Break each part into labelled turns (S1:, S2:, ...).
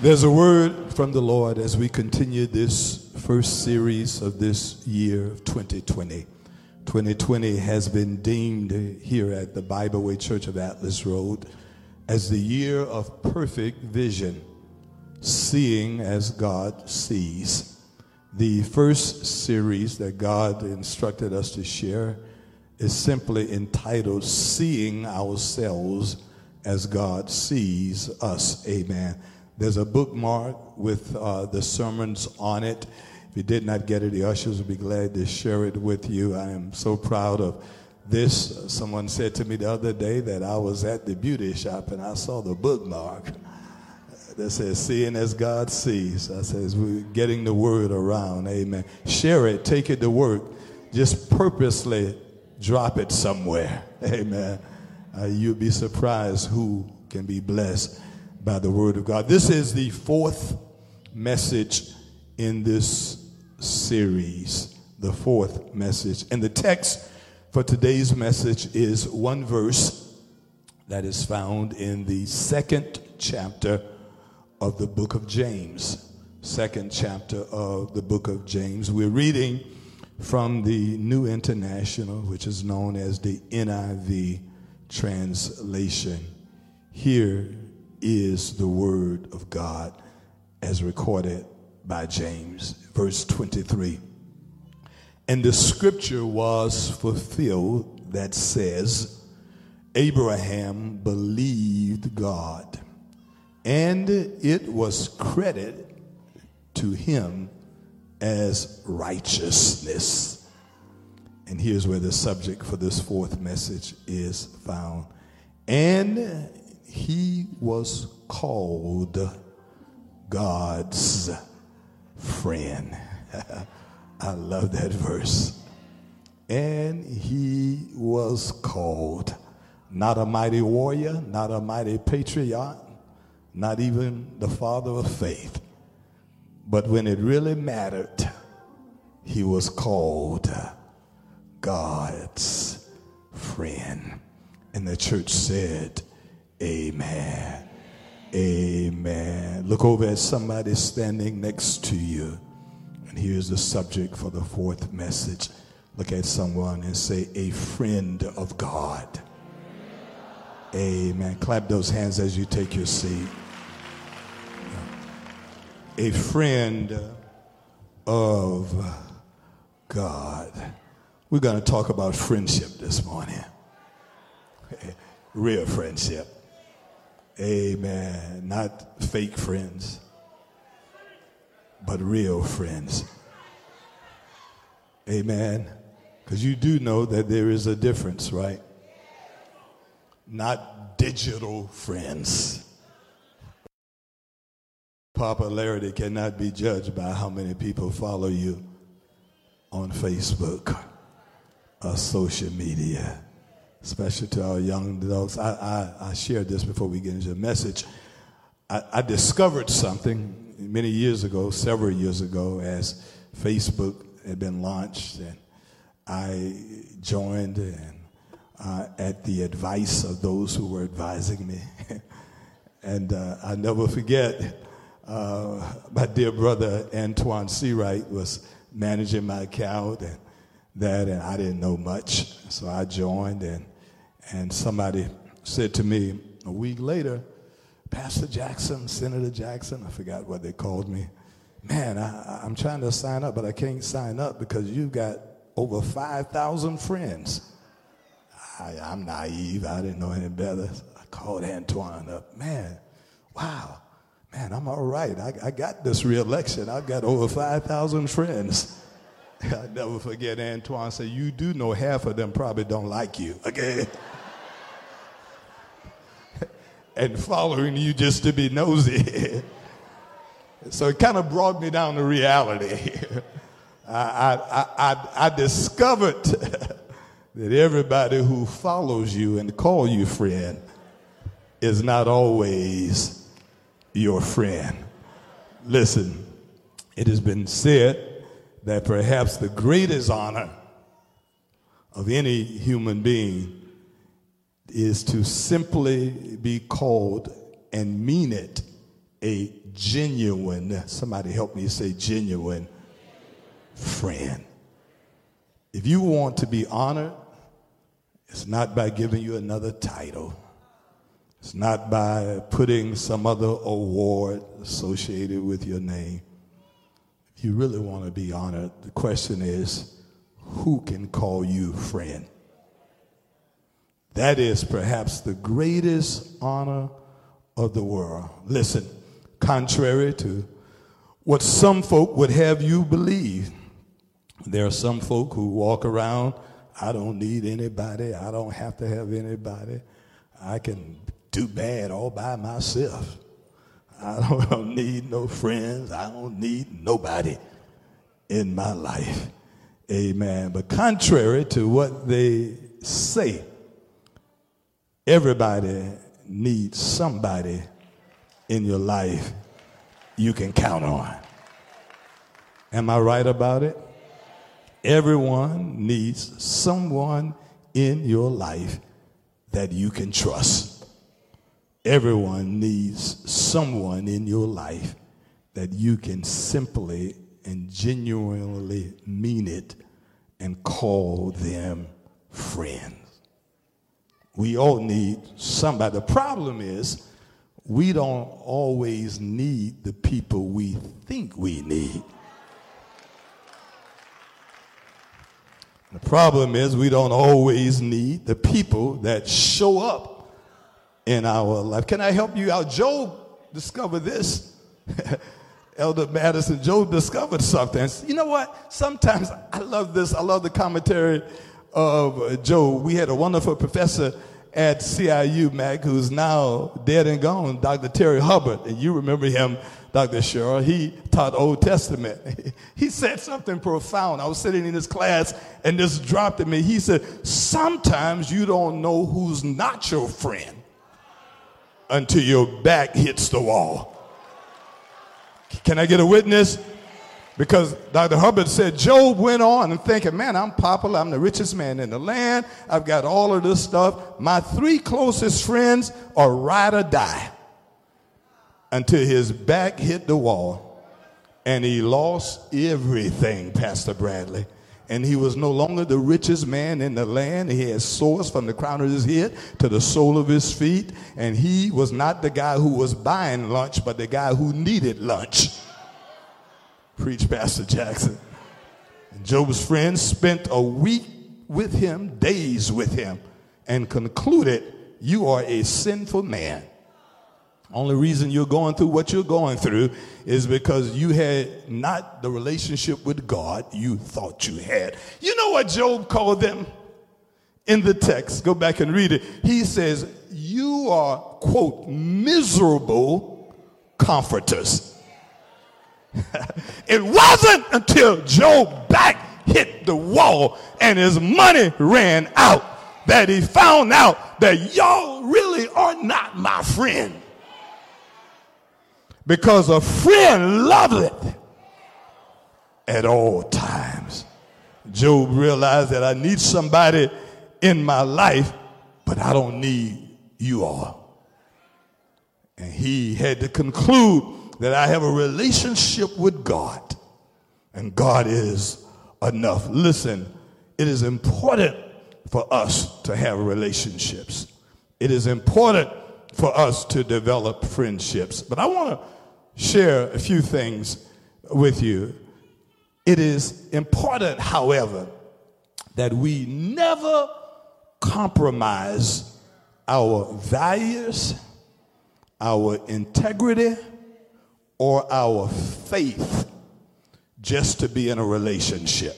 S1: There's a word from the Lord as we continue this first series of this year of 2020. 2020 has been deemed here at the Bible Way Church of Atlas Road as the year of perfect vision, seeing as God sees. The first series that God instructed us to share is simply entitled Seeing Ourselves as God Sees Us. Amen. There's a bookmark with uh, the sermons on it. If you did not get it, the ushers will be glad to share it with you. I am so proud of this. Someone said to me the other day that I was at the beauty shop and I saw the bookmark that says, Seeing as God sees. I says, We're getting the word around. Amen. Share it, take it to work. Just purposely drop it somewhere. Amen. Uh, you'll be surprised who can be blessed by the word of God. This is the fourth message in this series, the fourth message. And the text for today's message is one verse that is found in the second chapter of the book of James. Second chapter of the book of James. We're reading from the New International, which is known as the NIV translation. Here is the word of God as recorded by James, verse 23. And the scripture was fulfilled that says, Abraham believed God, and it was credited to him as righteousness. And here's where the subject for this fourth message is found. And he was called God's friend. I love that verse. And he was called not a mighty warrior, not a mighty patriot, not even the father of faith. But when it really mattered, he was called God's friend. And the church said, Amen. Amen. Look over at somebody standing next to you. And here's the subject for the fourth message. Look at someone and say, A friend of God. Amen. Clap those hands as you take your seat. A friend of God. We're going to talk about friendship this morning. Real friendship. Amen. Not fake friends, but real friends. Amen. Because you do know that there is a difference, right? Not digital friends. Popularity cannot be judged by how many people follow you on Facebook or social media especially to our young adults. I, I, I shared this before we get into the message. I, I discovered something many years ago, several years ago, as Facebook had been launched, and I joined and uh, at the advice of those who were advising me. and uh, I never forget, uh, my dear brother Antoine Seawright was managing my account, and that, and I didn't know much. So I joined, and, and somebody said to me a week later, Pastor Jackson, Senator Jackson, I forgot what they called me. Man, I, I'm trying to sign up, but I can't sign up because you've got over 5,000 friends. I, am naive. I didn't know any better. So I called Antoine up. Man, wow. Man, I'm all right. I, I got this reelection. I've got over 5,000 friends. I never forget Antoine said, You do know half of them probably don't like you, okay? and following you just to be nosy. so it kind of brought me down to reality. I, I, I, I discovered that everybody who follows you and call you friend is not always your friend. Listen, it has been said that perhaps the greatest honor of any human being is to simply be called and mean it a genuine, somebody help me say genuine friend. If you want to be honored, it's not by giving you another title. It's not by putting some other award associated with your name. You really want to be honored, the question is who can call you friend? That is perhaps the greatest honor of the world. Listen, contrary to what some folk would have you believe, there are some folk who walk around, I don't need anybody, I don't have to have anybody, I can do bad all by myself. I don't need no friends, I don't need nobody in my life. Amen. But contrary to what they say, everybody needs somebody in your life you can count on. Am I right about it? Everyone needs someone in your life that you can trust. Everyone needs someone in your life that you can simply and genuinely mean it and call them friends. We all need somebody. The problem is, we don't always need the people we think we need. The problem is, we don't always need the people that show up in our life. Can I help you out? Job discovered this. Elder Madison, Job discovered something. You know what? Sometimes I love this. I love the commentary of Job. We had a wonderful professor at CIU, Mac, who's now dead and gone, Dr. Terry Hubbard. And you remember him, Dr. Sherrill. He taught Old Testament. He said something profound. I was sitting in his class and this dropped at me. He said, Sometimes you don't know who's not your friend until your back hits the wall. Can I get a witness? Because Dr. Hubbard said Job went on and thinking, man, I'm popular. I'm the richest man in the land. I've got all of this stuff. My three closest friends are ride or die until his back hit the wall and he lost everything, Pastor Bradley. And he was no longer the richest man in the land. He had sores from the crown of his head to the sole of his feet. And he was not the guy who was buying lunch, but the guy who needed lunch. Preach, Pastor Jackson. And Job's friends spent a week with him, days with him, and concluded, You are a sinful man. Only reason you're going through what you're going through is because you had not the relationship with God you thought you had. You know what Job called them in the text? Go back and read it. He says, You are, quote, miserable comforters. it wasn't until Job back hit the wall and his money ran out that he found out that y'all really are not my friend. Because a friend loveth at all times. Job realized that I need somebody in my life, but I don't need you all. And he had to conclude that I have a relationship with God and God is enough. Listen, it is important for us to have relationships. It is important for us to develop friendships. But I want to share a few things with you. It is important, however, that we never compromise our values, our integrity, or our faith just to be in a relationship.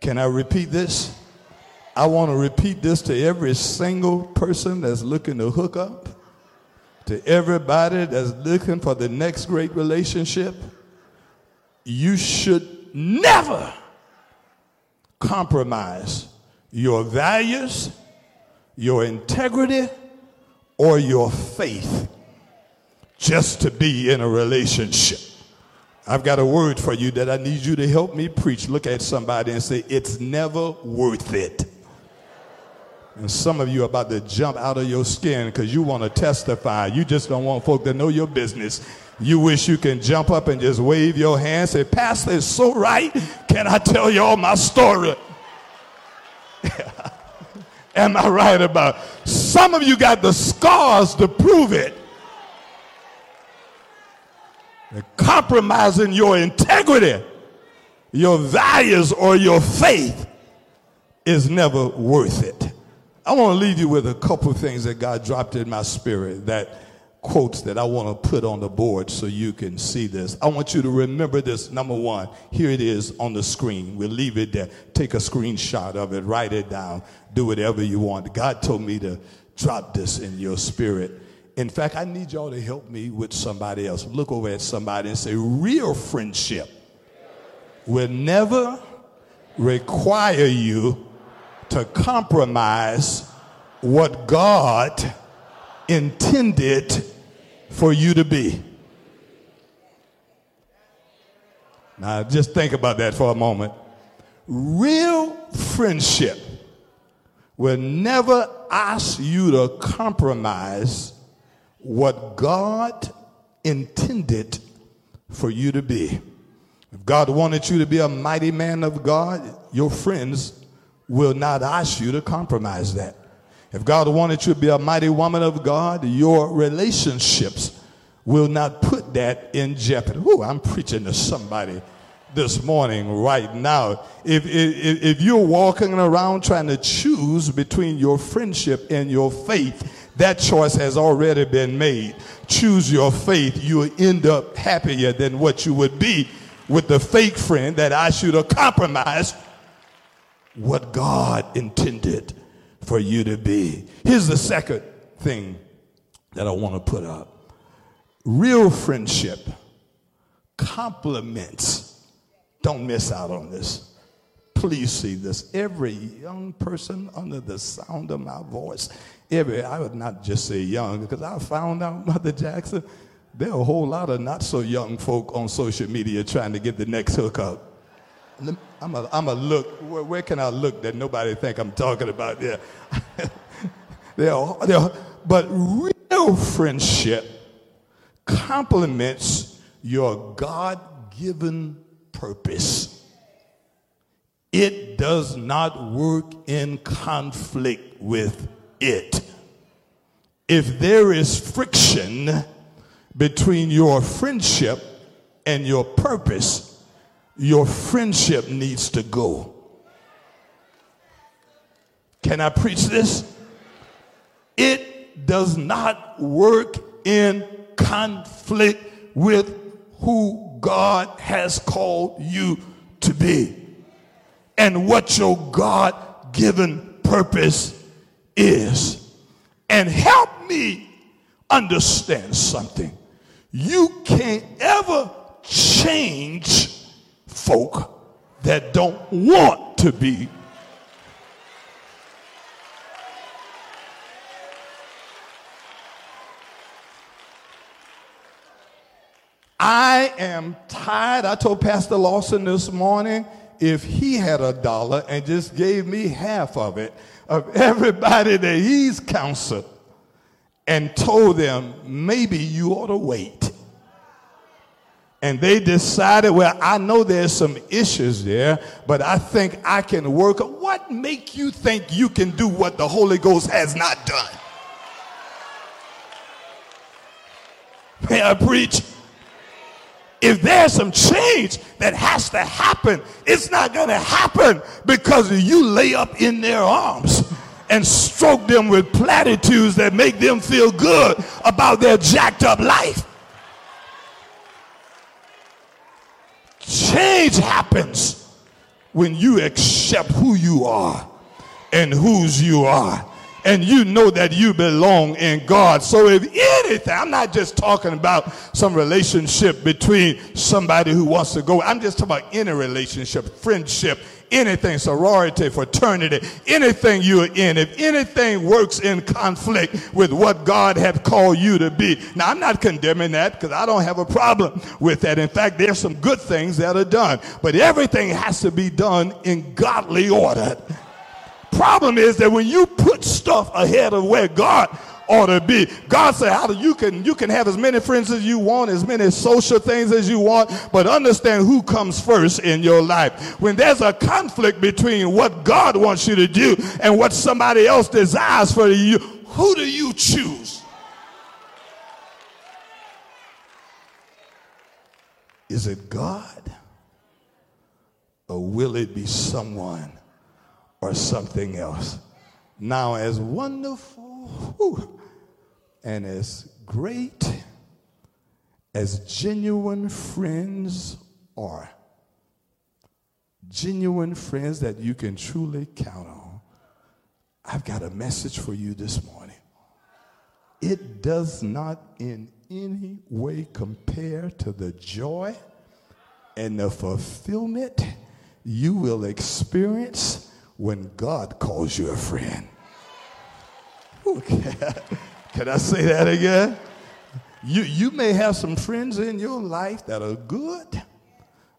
S1: Can I repeat this? I want to repeat this to every single person that's looking to hook up, to everybody that's looking for the next great relationship. You should never compromise your values, your integrity, or your faith just to be in a relationship. I've got a word for you that I need you to help me preach. Look at somebody and say, It's never worth it. And some of you are about to jump out of your skin because you want to testify. You just don't want folk to know your business. You wish you can jump up and just wave your hand, say, Pastor is so right. Can I tell you all my story? Am I right about? It? Some of you got the scars to prove it. They're compromising your integrity, your values, or your faith is never worth it. I want to leave you with a couple of things that God dropped in my spirit that quotes that I want to put on the board so you can see this. I want you to remember this. Number one, here it is on the screen. We'll leave it there. Take a screenshot of it, write it down, do whatever you want. God told me to drop this in your spirit. In fact, I need y'all to help me with somebody else. Look over at somebody and say, real friendship will never require you to compromise what God intended for you to be. Now, just think about that for a moment. Real friendship will never ask you to compromise what God intended for you to be. If God wanted you to be a mighty man of God, your friends will not ask you to compromise that. If God wanted you to be a mighty woman of God, your relationships will not put that in jeopardy. Ooh, I'm preaching to somebody this morning, right now. If, if, if you're walking around trying to choose between your friendship and your faith, that choice has already been made. Choose your faith. You'll end up happier than what you would be with the fake friend that I should have compromised what God intended for you to be. Here's the second thing that I want to put up real friendship complements. Don't miss out on this. Please see this. Every young person under the sound of my voice, every, I would not just say young, because I found out, Mother Jackson, there are a whole lot of not so young folk on social media trying to get the next hookup. I'm a, I'm a look. Where, where, can I look that nobody think I'm talking about there? they're, they're, but real friendship complements your God-given purpose. It does not work in conflict with it. If there is friction between your friendship and your purpose, your friendship needs to go. Can I preach this? It does not work in conflict with who God has called you to be and what your God given purpose is. And help me understand something. You can't ever change folk that don't want to be. I am tired. I told Pastor Lawson this morning if he had a dollar and just gave me half of it, of everybody that he's counseled, and told them, maybe you ought to wait and they decided, well, I know there's some issues there, but I think I can work. What make you think you can do what the Holy Ghost has not done? May I preach? If there's some change that has to happen, it's not going to happen because you lay up in their arms and stroke them with platitudes that make them feel good about their jacked up life. Change happens when you accept who you are and whose you are. And you know that you belong in God. So, if anything, I'm not just talking about some relationship between somebody who wants to go, I'm just talking about any relationship, friendship, anything, sorority, fraternity, anything you're in, if anything works in conflict with what God has called you to be. Now, I'm not condemning that because I don't have a problem with that. In fact, there's some good things that are done, but everything has to be done in godly order. problem is that when you put stuff ahead of where God ought to be. God said, "How do you can you can have as many friends as you want, as many social things as you want, but understand who comes first in your life. When there's a conflict between what God wants you to do and what somebody else desires for you, who do you choose? Is it God? Or will it be someone or something else? Now, as wonderful whew, and as great as genuine friends are, genuine friends that you can truly count on, I've got a message for you this morning. It does not in any way compare to the joy and the fulfillment you will experience when God calls you a friend. Can I say that again? You, you may have some friends in your life that are good,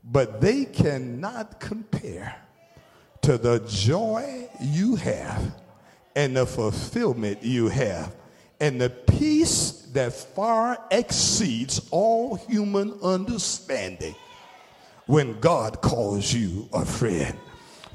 S1: but they cannot compare to the joy you have and the fulfillment you have and the peace that far exceeds all human understanding when God calls you a friend.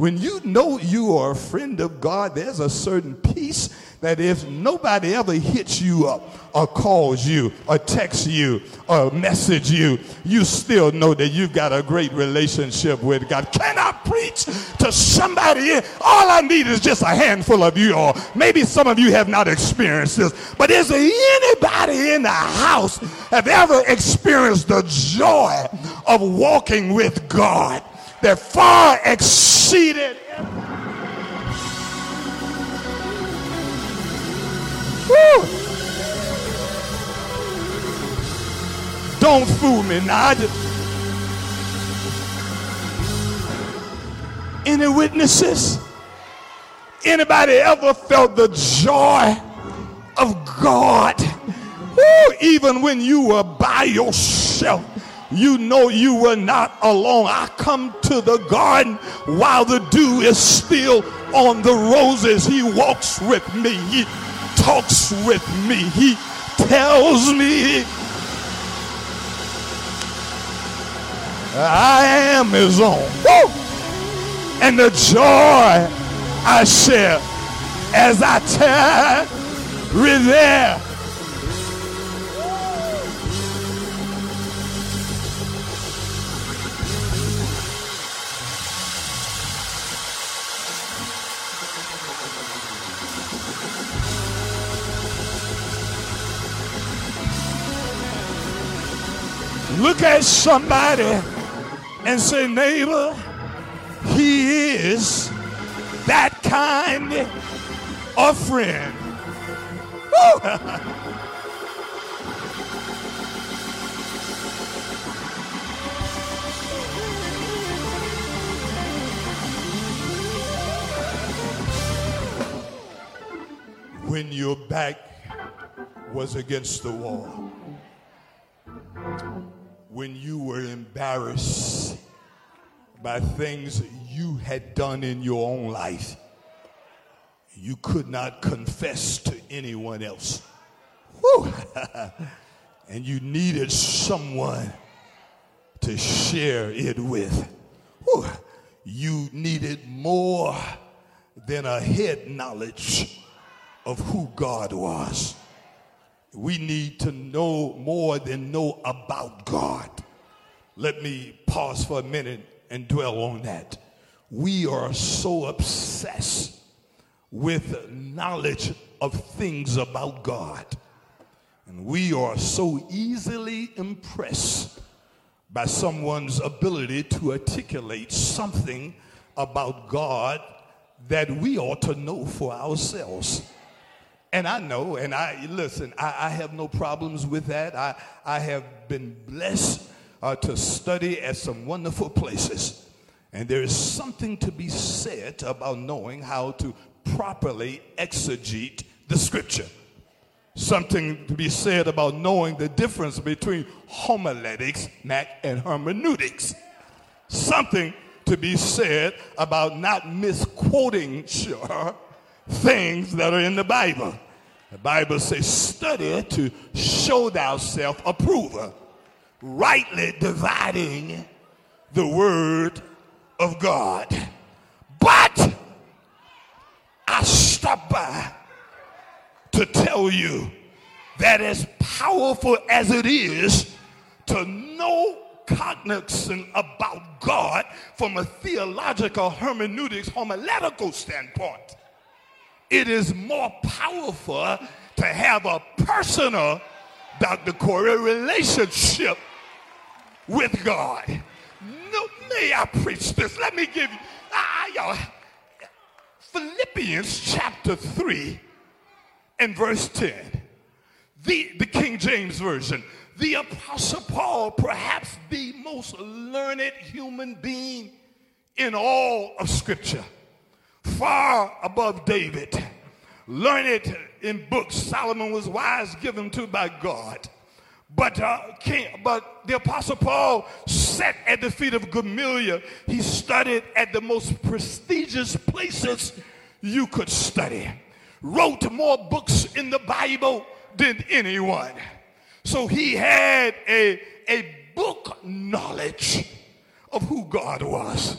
S1: When you know you are a friend of God, there's a certain peace that if nobody ever hits you up or calls you or texts you or message you, you still know that you've got a great relationship with God. Can I preach to somebody? All I need is just a handful of you, or maybe some of you have not experienced this. But is there anybody in the house have ever experienced the joy of walking with God that far exceeded? Woo! Don't fool me now. Any witnesses? Anybody ever felt the joy of God? Woo! Even when you were by yourself, you know you were not alone. I come to the garden while the dew is still on the roses. He walks with me. He talks with me. He tells me I am his own. Woo! And the joy I share as I tarry there Look at somebody and say, neighbor, he is that kind of friend. when your back was against the wall when you were embarrassed by things you had done in your own life. You could not confess to anyone else. and you needed someone to share it with. You needed more than a head knowledge of who God was. We need to know more than know about God. Let me pause for a minute and dwell on that. We are so obsessed with knowledge of things about God. And we are so easily impressed by someone's ability to articulate something about God that we ought to know for ourselves. And I know, and I listen, I, I have no problems with that. I, I have been blessed uh, to study at some wonderful places. And there is something to be said about knowing how to properly exegete the scripture. Something to be said about knowing the difference between homiletics, and hermeneutics. Something to be said about not misquoting sure things that are in the Bible. The Bible says, study to show thyself approver, rightly dividing the word of God. But I stop by to tell you that as powerful as it is to know cognizant about God from a theological hermeneutics homiletical standpoint, it is more powerful to have a personal, Dr. Corey, relationship with God. No, may I preach this? Let me give you, y'all, Philippians chapter 3 and verse 10. The, the King James Version. The Apostle Paul, perhaps the most learned human being in all of Scripture, far above David, learned in books Solomon was wise given to by God. But, uh, King, but the Apostle Paul sat at the feet of Gamaliel. He studied at the most prestigious places you could study. Wrote more books in the Bible than anyone. So he had a, a book knowledge of who God was.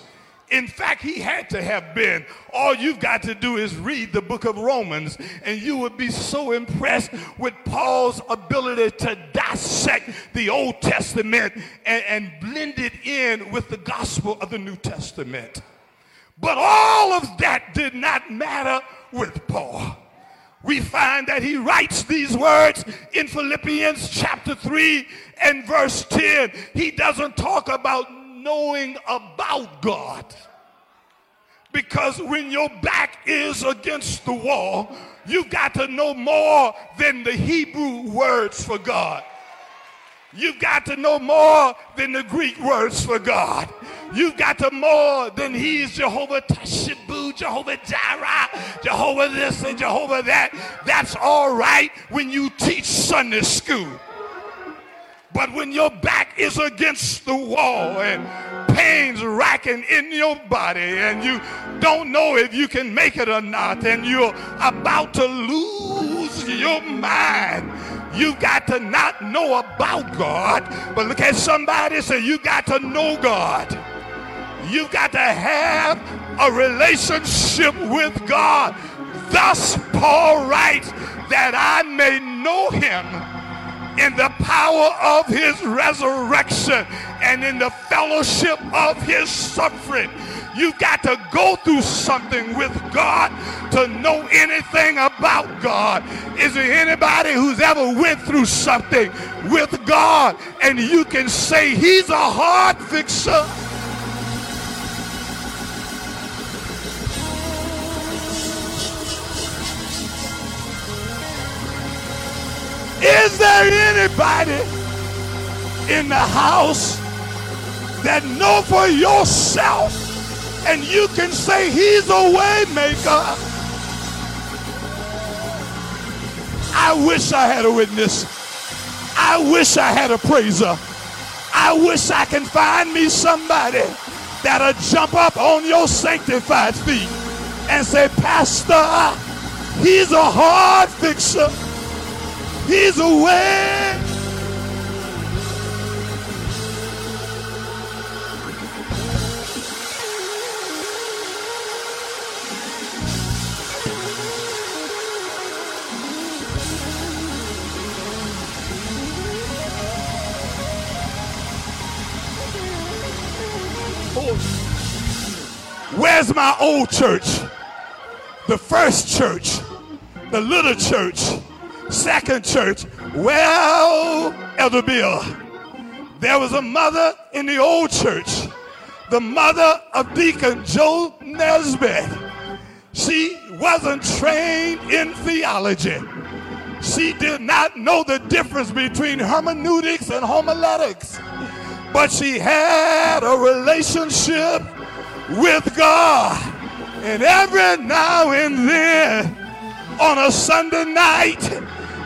S1: In fact, he had to have been. All you've got to do is read the book of Romans, and you would be so impressed with Paul's ability to dissect the Old Testament and, and blend it in with the gospel of the New Testament. But all of that did not matter with Paul we find that he writes these words in Philippians chapter 3 and verse 10. He doesn't talk about knowing about God. Because when your back is against the wall, you've got to know more than the Hebrew words for God. You've got to know more than the Greek words for God. You've got to more than He's Jehovah Tashibu, Jehovah Jireh, Jehovah this and Jehovah that. That's all right when you teach Sunday school. But when your back is against the wall and pains racking in your body and you don't know if you can make it or not and you're about to lose your mind, You've got to not know about God, but look at somebody say, You got to know God. You've got to have a relationship with God. Thus, Paul writes, that I may know him in the power of his resurrection and in the fellowship of his suffering You've got to go through something with God to know anything about God. Is there anybody who's ever went through something with God and you can say he's a hard fixer? There anybody in the house that know for yourself and you can say he's a waymaker. I wish I had a witness. I wish I had a praiser. I wish I can find me somebody that'll jump up on your sanctified feet and say, Pastor, he's a hard fixer. He's a way. Where's my old church? The first church, the little church, second church. Well, Elder Bill, there was a mother in the old church, the mother of Deacon Joe Nesbitt. She wasn't trained in theology. She did not know the difference between hermeneutics and homiletics. But she had a relationship with God. And every now and then on a Sunday night,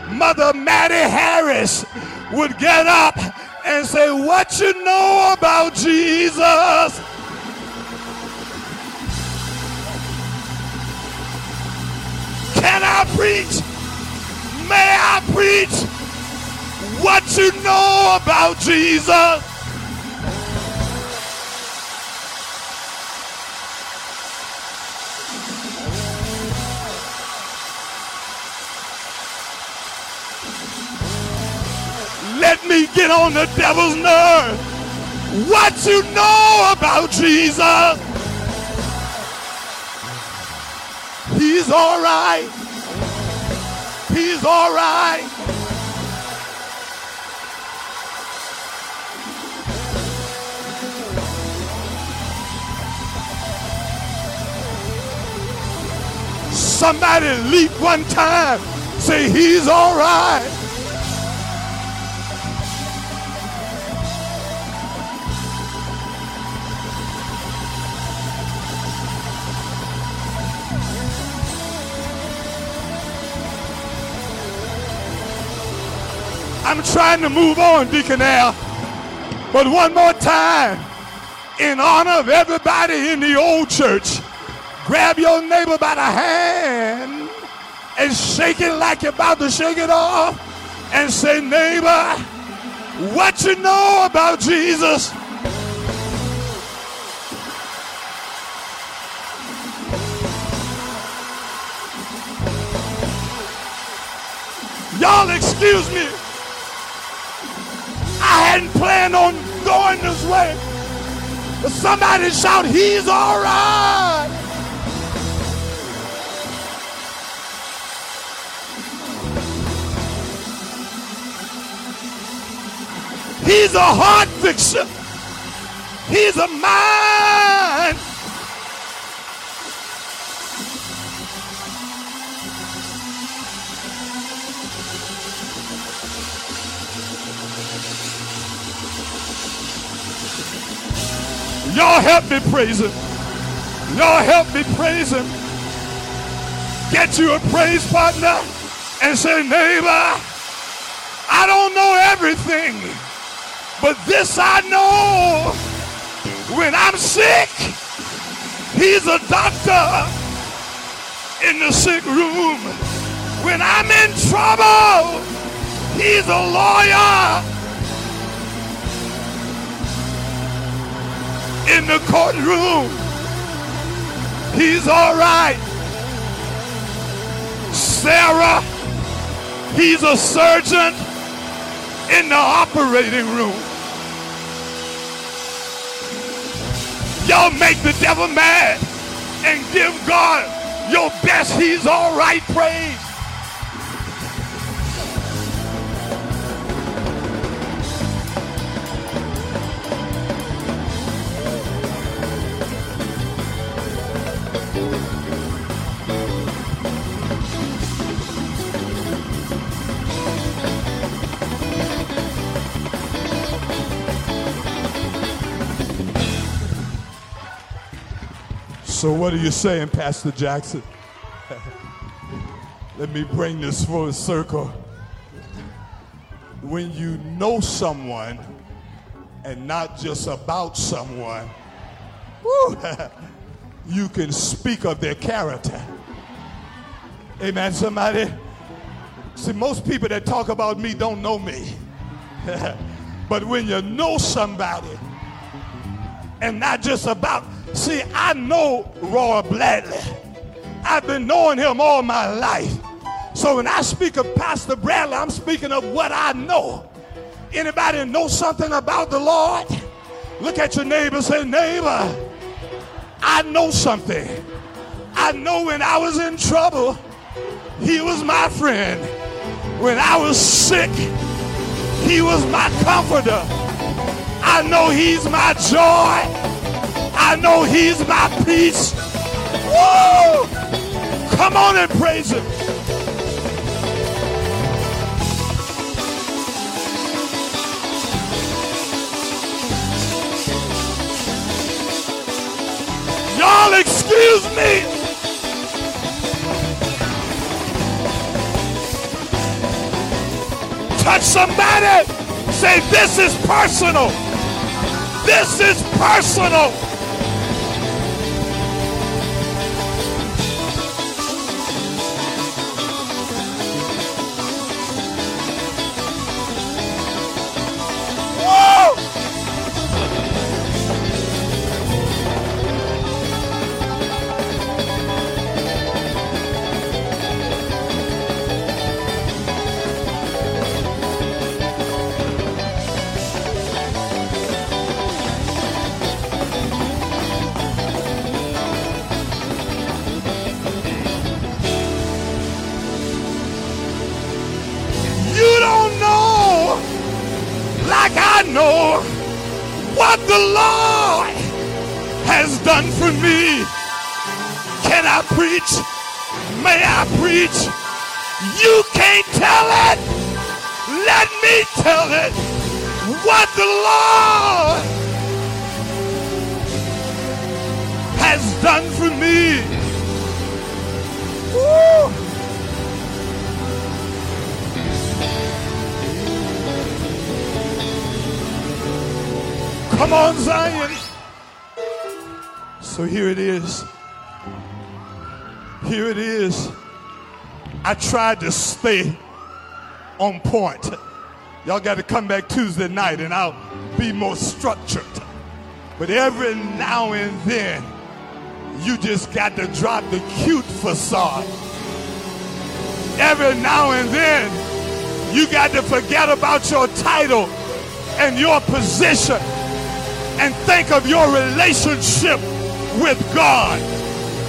S1: Mother Mattie Harris would get up and say, What you know about Jesus? Can I preach? May I preach what you know about Jesus? Get on the devil's nerve. What you know about Jesus? He's all right. He's all right. Somebody leap one time. Say, He's all right. I'm trying to move on, Deacon Al. But one more time, in honor of everybody in the old church, grab your neighbor by the hand and shake it like you're about to shake it off and say, neighbor, what you know about Jesus? Y'all excuse me. I hadn't planned on going this way. But somebody shout, he's all right. He's a heart fixer. He's a mind Y'all help me praise him. Y'all help me praise him. Get you a praise partner and say, neighbor, I don't know everything, but this I know. When I'm sick, he's a doctor in the sick room. When I'm in trouble, he's a lawyer in the courtroom. He's all right. Sarah, he's a surgeon in the operating room. Y'all make the devil mad and give God your best. He's all right praise. So, what are you saying, Pastor Jackson? Let me bring this full circle. When you know someone and not just about someone, whew, you can speak of their character. Amen, somebody? See, most people that talk about me don't know me. but when you know somebody and not just about See, I know Roy Bradley. I've been knowing him all my life. So when I speak of Pastor Bradley, I'm speaking of what I know. Anybody know something about the Lord? Look at your neighbor say, neighbor, I know something. I know when I was in trouble, he was my friend. When I was sick, he was my comforter. I know he's my joy. I know he's my peace. Woo! Come on and praise him. Y'all excuse me. Touch somebody. Say, this is personal. This is personal. The Lord has done for me. Can I preach? May I preach? You can't tell it. Let me tell it. What the Lord has done for me. Woo. Come on, Zion. So here it is. Here it is. I tried to stay on point. Y'all got to come back Tuesday night and I'll be more structured. But every now and then, you just got to drop the cute facade. Every now and then, you got to forget about your title and your position and think of your relationship with God.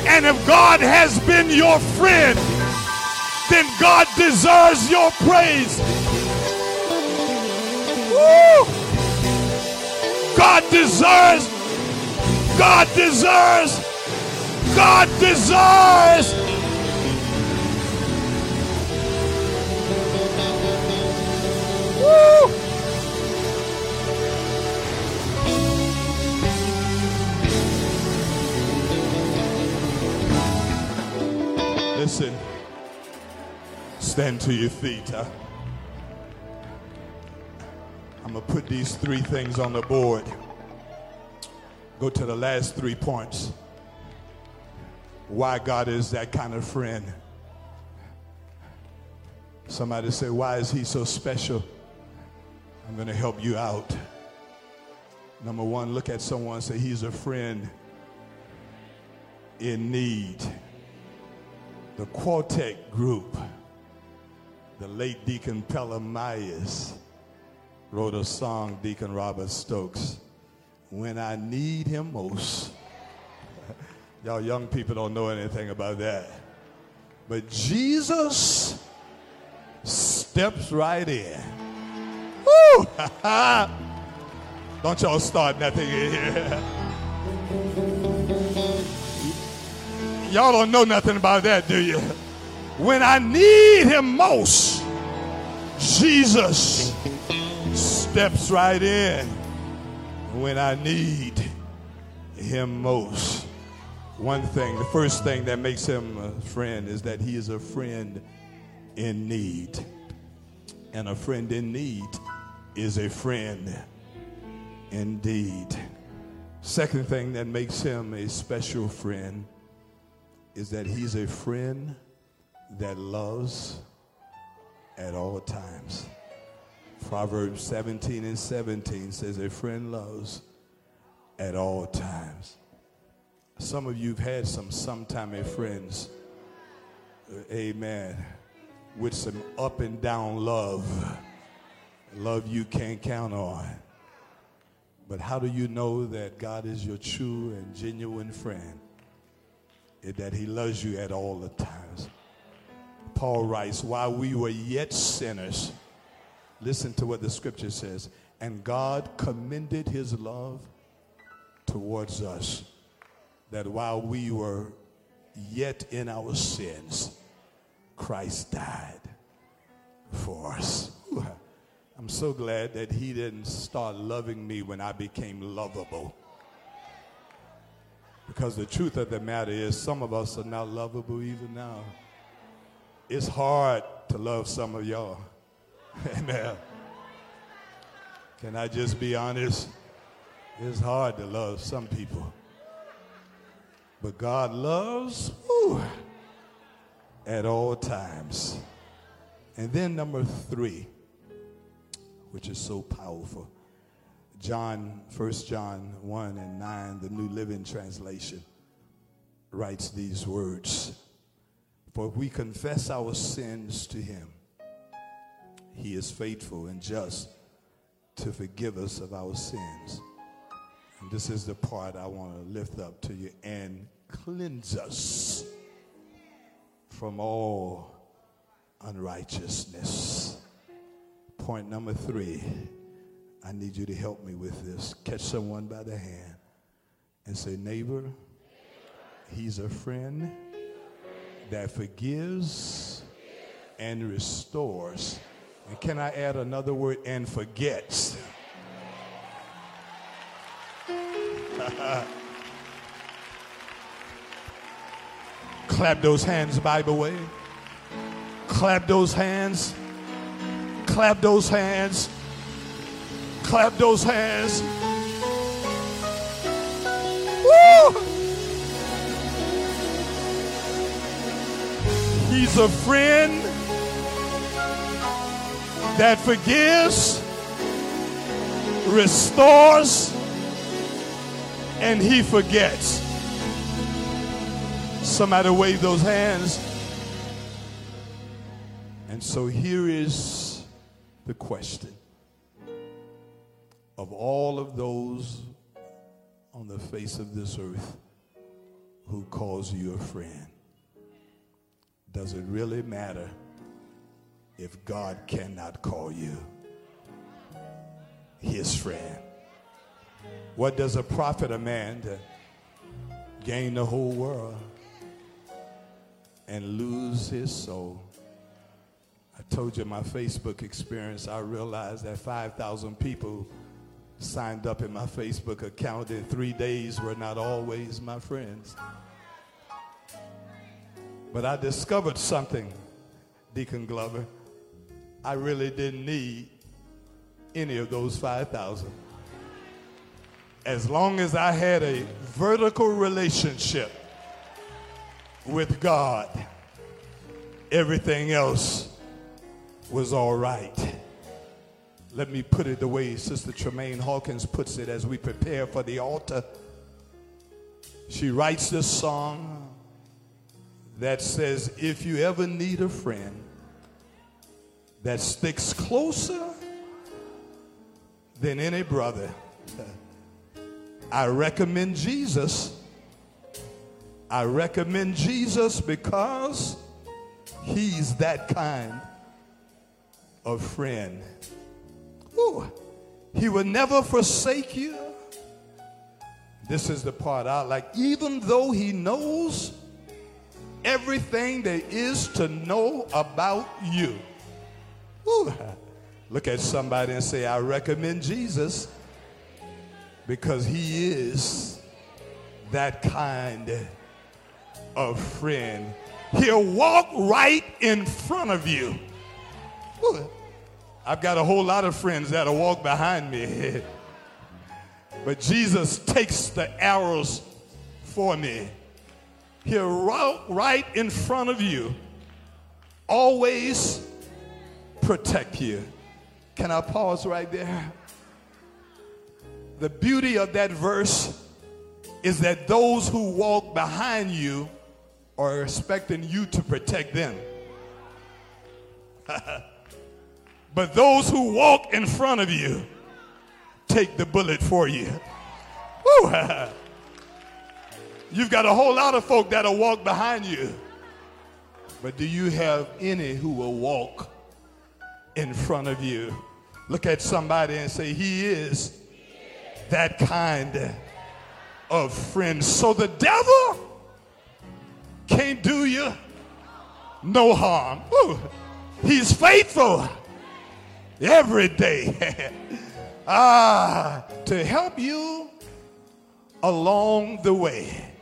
S1: And if God has been your friend, then God deserves your praise. Woo! God deserves, God deserves, God deserves. Woo! Listen, stand to your feet. Huh? I'm going to put these three things on the board. Go to the last three points. Why God is that kind of friend. Somebody say, Why is he so special? I'm going to help you out. Number one, look at someone say, He's a friend in need the Quartet Group, the late Deacon Pella Myers wrote a song, Deacon Robert Stokes, When I Need Him Most. Y'all young people don't know anything about that. But Jesus steps right in. Woo! don't y'all start nothing in here. Y'all don't know nothing about that, do you? When I need him most, Jesus steps right in. When I need him most. One thing, the first thing that makes him a friend is that he is a friend in need. And a friend in need is a friend indeed. Second thing that makes him a special friend is that he's a friend that loves at all times. Proverbs 17 and 17 says, A friend loves at all times. Some of you have had some sometime friends, uh, amen, with some up and down love, love you can't count on. But how do you know that God is your true and genuine friend? That he loves you at all the times. Paul writes, while we were yet sinners, listen to what the scripture says, and God commended his love towards us, that while we were yet in our sins, Christ died for us. I'm so glad that he didn't start loving me when I became lovable. Because the truth of the matter is, some of us are not lovable even now. It's hard to love some of y'all. Amen. Can I just be honest? It's hard to love some people. But God loves whew, at all times. And then number three, which is so powerful John, 1 John 1 and 9, the New Living Translation, writes these words For if we confess our sins to him, he is faithful and just to forgive us of our sins. And this is the part I want to lift up to you and cleanse us from all unrighteousness. Point number three I need you to help me with this. Catch someone by the hand and say, Neighbor, he's a friend that forgives and restores. And can I add another word? And forgets. Clap those hands, Bible way. Clap those hands. Clap those hands. Clap those hands. Woo! He's a friend that forgives, restores, and he forgets. Somebody wave those hands. And so here is the question of all of those on the face of this earth who calls you a friend, does it really matter if God cannot call you his friend? What does a profit a man to gain the whole world and lose his soul? I told you my Facebook experience, I realized that 5,000 people signed up in my Facebook account in three days were not always my friends. But I discovered something, Deacon Glover. I really didn't need any of those 5,000. As long as I had a vertical relationship with God, everything else was all right. Let me put it the way Sister Tramaine Hawkins puts it as we prepare for the altar. She writes this song that says, If you ever need a friend that sticks closer than any brother, I recommend Jesus. I recommend Jesus because he's that kind of friend. Ooh, he will never forsake you. This is the part I like. Even though he knows everything there is to know about you. Ooh, look at somebody and say, I recommend Jesus because he is that kind of friend. He'll walk right in front of you. Ooh, I've got a whole lot of friends that'll walk behind me. but Jesus takes the arrows for me. He'll walk right in front of you, always protect you. Can I pause right there? The beauty of that verse is that those who walk behind you are expecting you to protect them. But those who walk in front of you take the bullet for you. Woo. You've got a whole lot of folk that'll walk behind you. But do you have any who will walk in front of you? Look at somebody and say, He is that kind of friend. So the devil can't do you no harm. Woo. He's faithful every day ah, to help you along the way.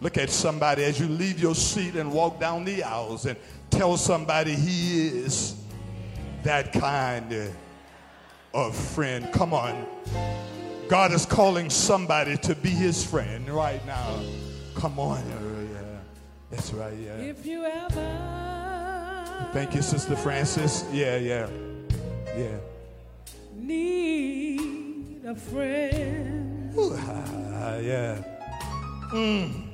S1: Look at somebody as you leave your seat and walk down the aisles and tell somebody he is that kind of friend. Come on. God is calling somebody to be his friend right now. Come on. Yeah. That's right. Yeah.
S2: If you ever
S1: Thank you, Sister Francis. Yeah, yeah. Yeah.
S2: need a friend,
S1: Ooh, ah, yeah. Mm.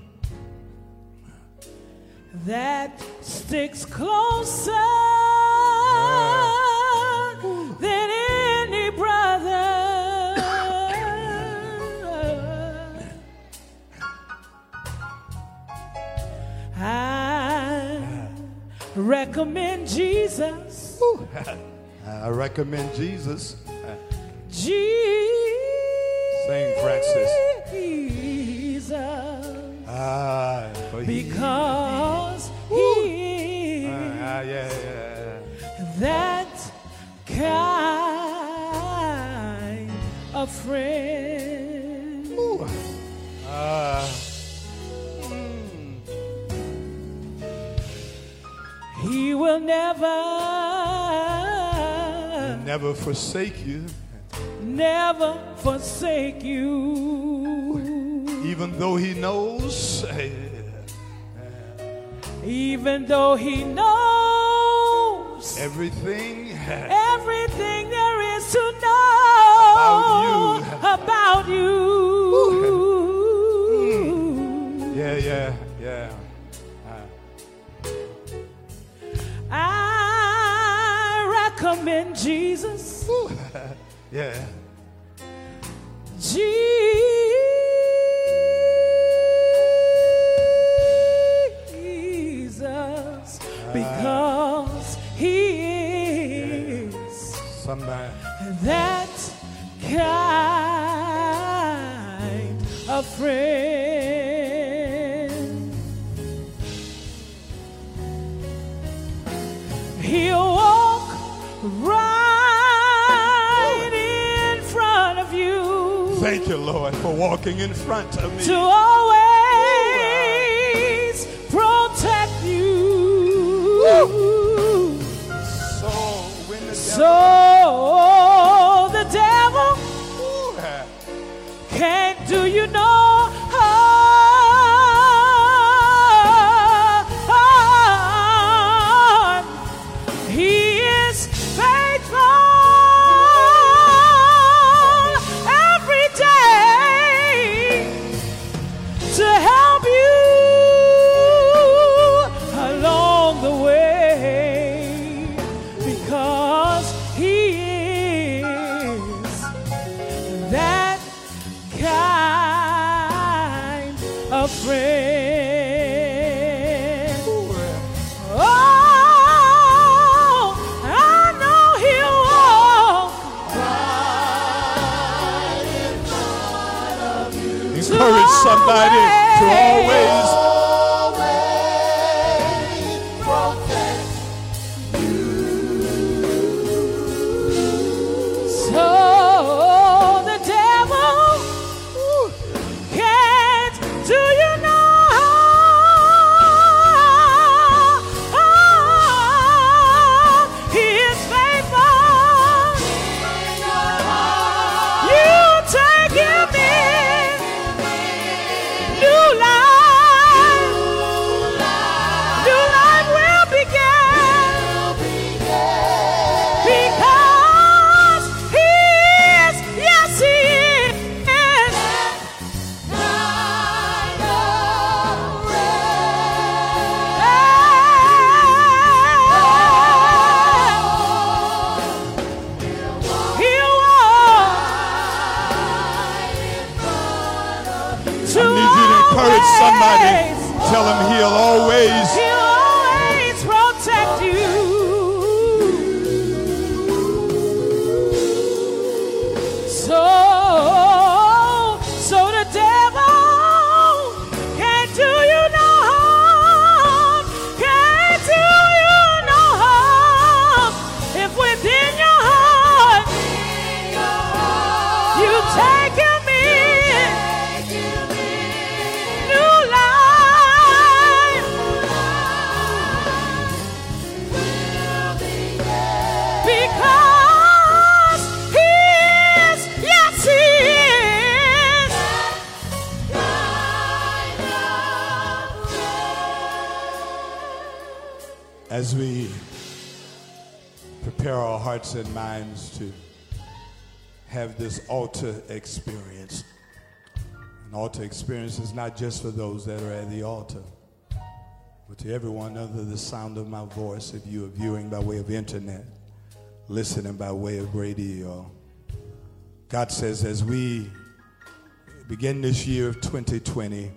S2: that sticks closer than any brother. I recommend Jesus.
S1: I recommend Jesus. Sing, Francis.
S2: Jesus.
S1: Ah, for
S2: Because he is
S1: Ah, yeah, yeah.
S2: that kind of friend.
S1: Ah,
S2: He will never,
S1: never forsake you,
S2: never forsake you.
S1: even though he knows.
S2: Even though he knows
S1: Everything
S2: everything there is to know about you. Jesus.
S1: Yeah.
S2: Jesus,
S1: walking in front of me.
S2: to always protect you.
S1: So when the
S2: So of friend. Oh, I know he'll walk
S1: encourage somebody hearts and minds to have this altar experience, an altar experience is not just for those that are at the altar, but to everyone under the sound of my voice. If you are viewing by way of internet, listening by way of radio, God says, as we begin this year of 2020,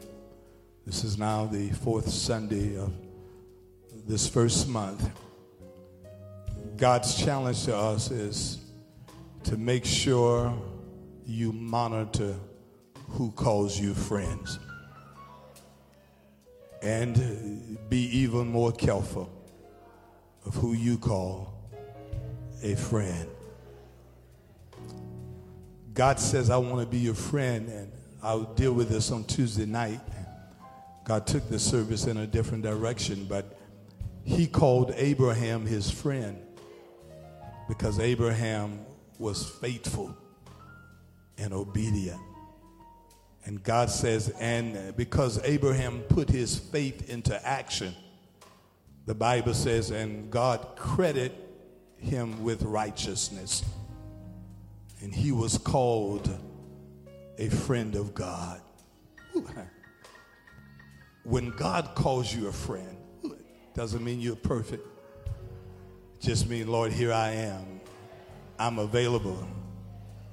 S1: this is now the fourth Sunday of this first month, God's challenge to us is to make sure you monitor who calls you friends and be even more careful of who you call a friend. God says, I want to be your friend, and I'll deal with this on Tuesday night. God took the service in a different direction, but he called Abraham his friend because Abraham was faithful and obedient. And God says, and because Abraham put his faith into action, the Bible says, and God credit him with righteousness. And he was called a friend of God. When God calls you a friend, doesn't mean you're perfect. Just mean, Lord, here I am. I'm available.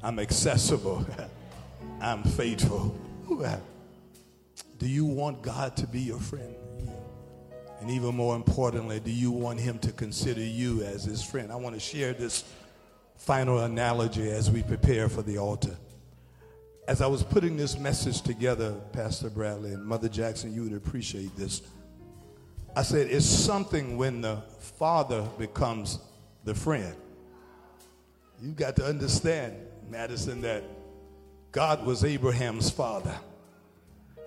S1: I'm accessible. I'm faithful. Do you want God to be your friend? And even more importantly, do you want him to consider you as his friend? I want to share this final analogy as we prepare for the altar. As I was putting this message together, Pastor Bradley and Mother Jackson, you would appreciate this. I said, it's something when the father becomes the friend. You've got to understand, Madison, that God was Abraham's father.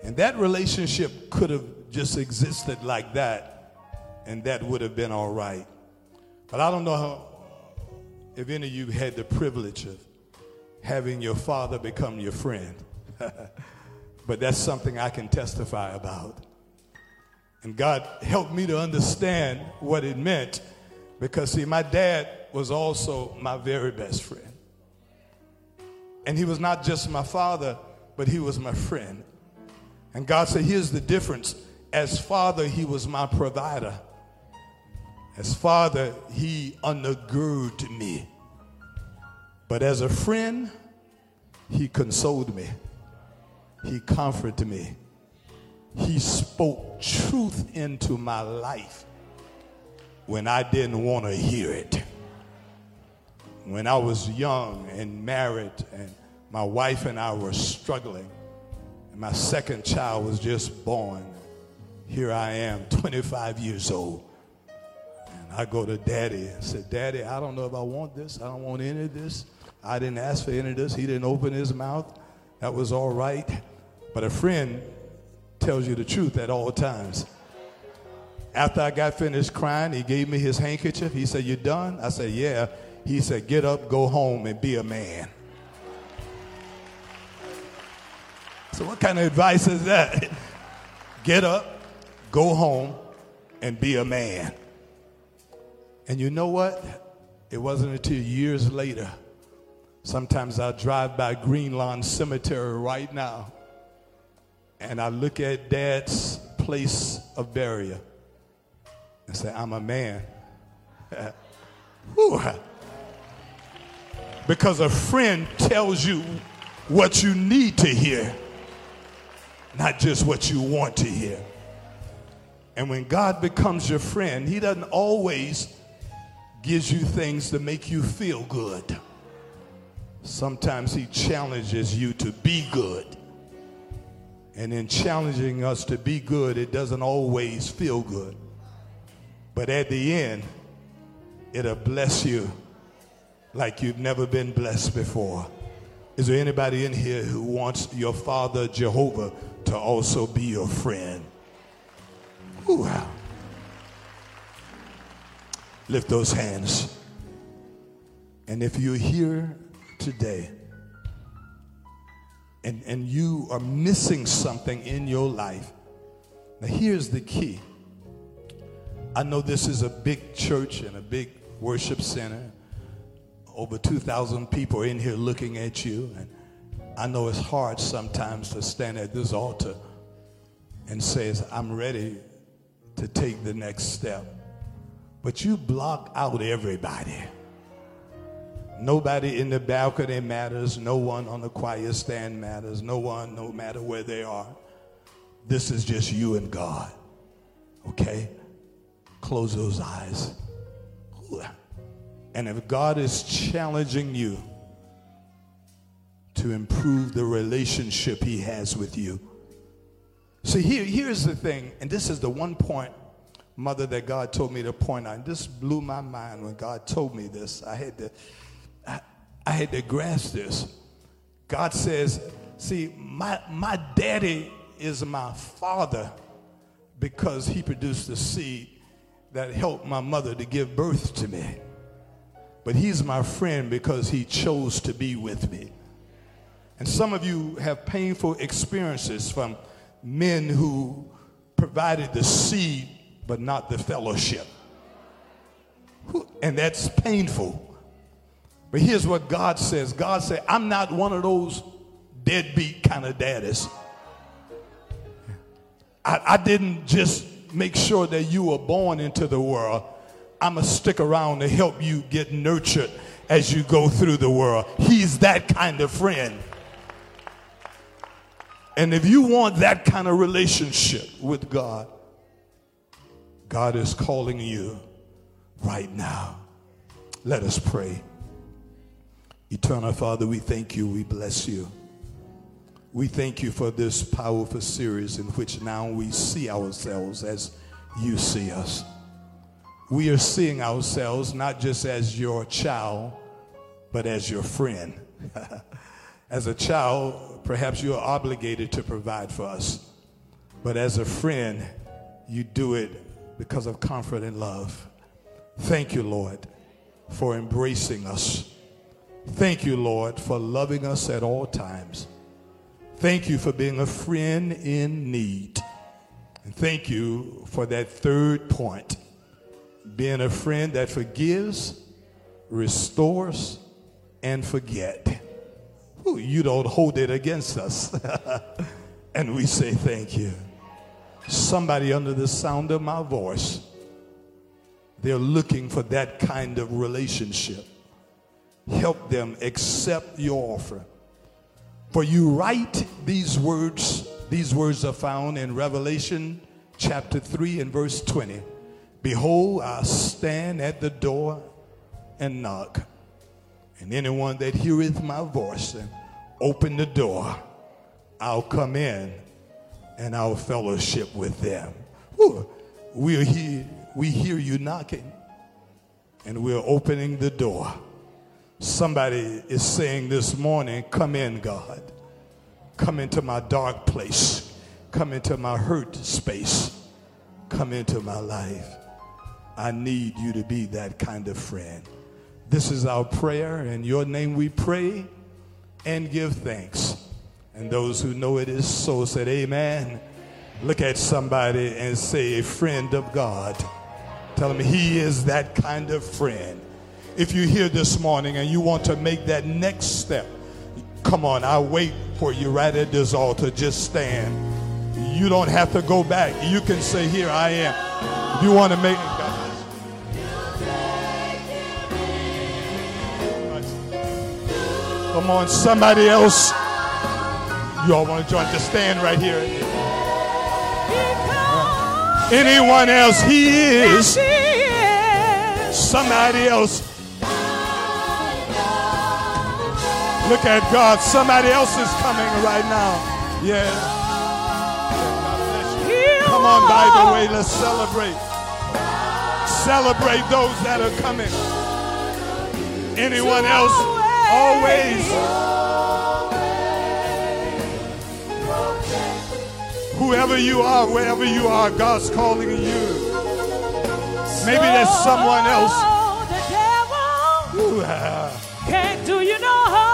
S1: And that relationship could have just existed like that, and that would have been all right. But I don't know how, if any of you had the privilege of having your father become your friend. but that's something I can testify about. And God helped me to understand what it meant because, see, my dad was also my very best friend. And he was not just my father, but he was my friend. And God said, here's the difference. As father, he was my provider. As father, he undergirded me. But as a friend, he consoled me. He comforted me. He spoke truth into my life when I didn't want to hear it. When I was young and married, and my wife and I were struggling, and my second child was just born, here I am, 25 years old. And I go to daddy and say, Daddy, I don't know if I want this. I don't want any of this. I didn't ask for any of this. He didn't open his mouth. That was all right. But a friend tells you the truth at all times. After I got finished crying, he gave me his handkerchief. He said, You done? I said, Yeah. He said, Get up, go home, and be a man. So, what kind of advice is that? Get up, go home, and be a man. And you know what? It wasn't until years later. Sometimes I drive by Green Lawn Cemetery right now and I look at dad's place of burial and say, I'm a man. because a friend tells you what you need to hear, not just what you want to hear. And when God becomes your friend, He doesn't always gives you things to make you feel good. Sometimes He challenges you to be good. And in challenging us to be good, it doesn't always feel good. But at the end, it'll bless you like you've never been blessed before. Is there anybody in here who wants your father, Jehovah, to also be your friend? Ooh. Lift those hands. And if you're here today, and, and you are missing something in your life. Now, here's the key. I know this is a big church and a big worship center. Over 2,000 people in here looking at you. And I know it's hard sometimes to stand at this altar and say, I'm ready to take the next step. But you block out everybody. Nobody in the balcony matters. No one on the choir stand matters. No one, no matter where they are. This is just you and God. Okay? Close those eyes. And if God is challenging you to improve the relationship he has with you. See, here, here's the thing, and this is the one point, mother, that God told me to point out. This blew my mind when God told me this. I had to, I, had to grasp this. God says, see, my, my daddy is my father because he produced the seed that helped my mother to give birth to me. But he's my friend because he chose to be with me. And some of you have painful experiences from men who provided the seed but not the fellowship. And that's painful. But here's what God says God said, I'm not one of those deadbeat kind of daddies. I, I didn't just make sure that you were born into the world. I'm going to stick around to help you get nurtured as you go through the world. He's that kind of friend. And if you want that kind of relationship with God, God is calling you right now. Let us pray. Eternal Father, we thank you, we bless you. We thank you for this powerful series in which now we see ourselves as you see us. We are seeing ourselves not just as your child, but as your friend. as a child, perhaps you are obligated to provide for us. But as a friend, you do it because of comfort and love. Thank you, Lord, for embracing us. Thank you, Lord, for loving us at all times. Thank you for being a friend in need. And thank you for that third point being a friend that forgives, restores, and forget. Ooh, you don't hold it against us. and we say thank you. Somebody under the sound of my voice, they're looking for that kind of relationship. Help them accept your offer. For you write these words, these words are found in Revelation chapter 3 and verse 20. Behold, I stand at the door and knock. And anyone that heareth my voice and open the door, I'll come in and I'll fellowship with them. we hear, we hear you knocking and we're opening the door. Somebody is saying this morning, Come in, God. Come into my dark place. Come into my hurt space. Come into my life. I need you to be that kind of friend. This is our prayer. In your name we pray and give thanks. And those who know it is so said, Amen. Look at somebody and say, A friend of God. Tell him he is that kind of friend. If you're here this morning and you want to make that next step, come on, I'll wait for you right at this altar. Just stand. You don't have to go back. You can say, Here I am. If you want to make Come on, somebody else. You all want to join? Just stand right here. Anyone else? He is. Somebody else. Look at God. Somebody else is coming right now. Yeah. Come on, by the way, let's celebrate. Celebrate those that are coming. Anyone else? always. Whoever you are, wherever you are, God's calling you. Maybe there's someone else.
S2: Ooh, ah. can't do you no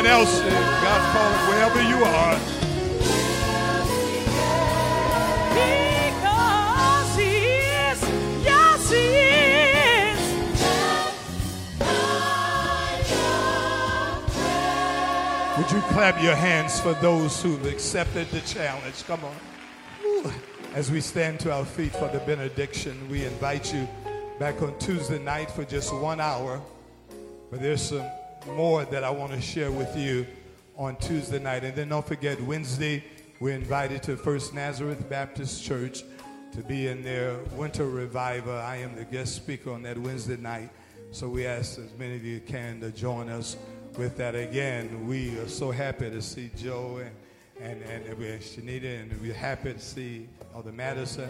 S1: someone else God's calling wherever you are.
S2: Because He is, yes, He is.
S1: Would you clap your hands for those who've accepted the challenge? Come on. As we stand to our feet for the benediction, we invite you back on Tuesday night for just one hour. But there's some um, more that I want to share with you on Tuesday night. And then don't forget, Wednesday, we're invited to First Nazareth Baptist Church to be in their winter revival. I am the guest speaker on that Wednesday night. So we ask as many of you can to join us with that again. We are so happy to see Joe and and, and we're Shanita, and we're happy to see Elder Madison,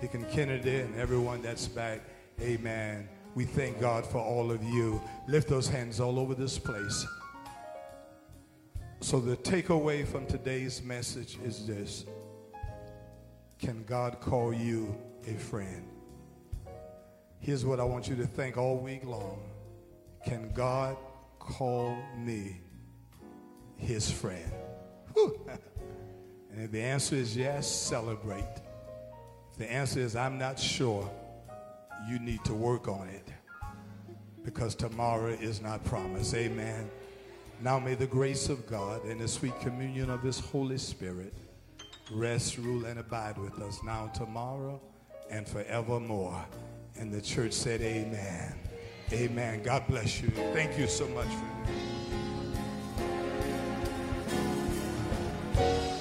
S1: Deacon Kennedy, and everyone that's back. Amen. We thank God for all of you. Lift those hands all over this place. So, the takeaway from today's message is this Can God call you a friend? Here's what I want you to think all week long Can God call me his friend? and if the answer is yes, celebrate. If the answer is I'm not sure, you need to work on it because tomorrow is not promised. Amen. Now may the grace of God and the sweet communion of His Holy Spirit rest, rule, and abide with us now, tomorrow, and forevermore. And the church said, Amen. Amen. God bless you. Thank you so much for this.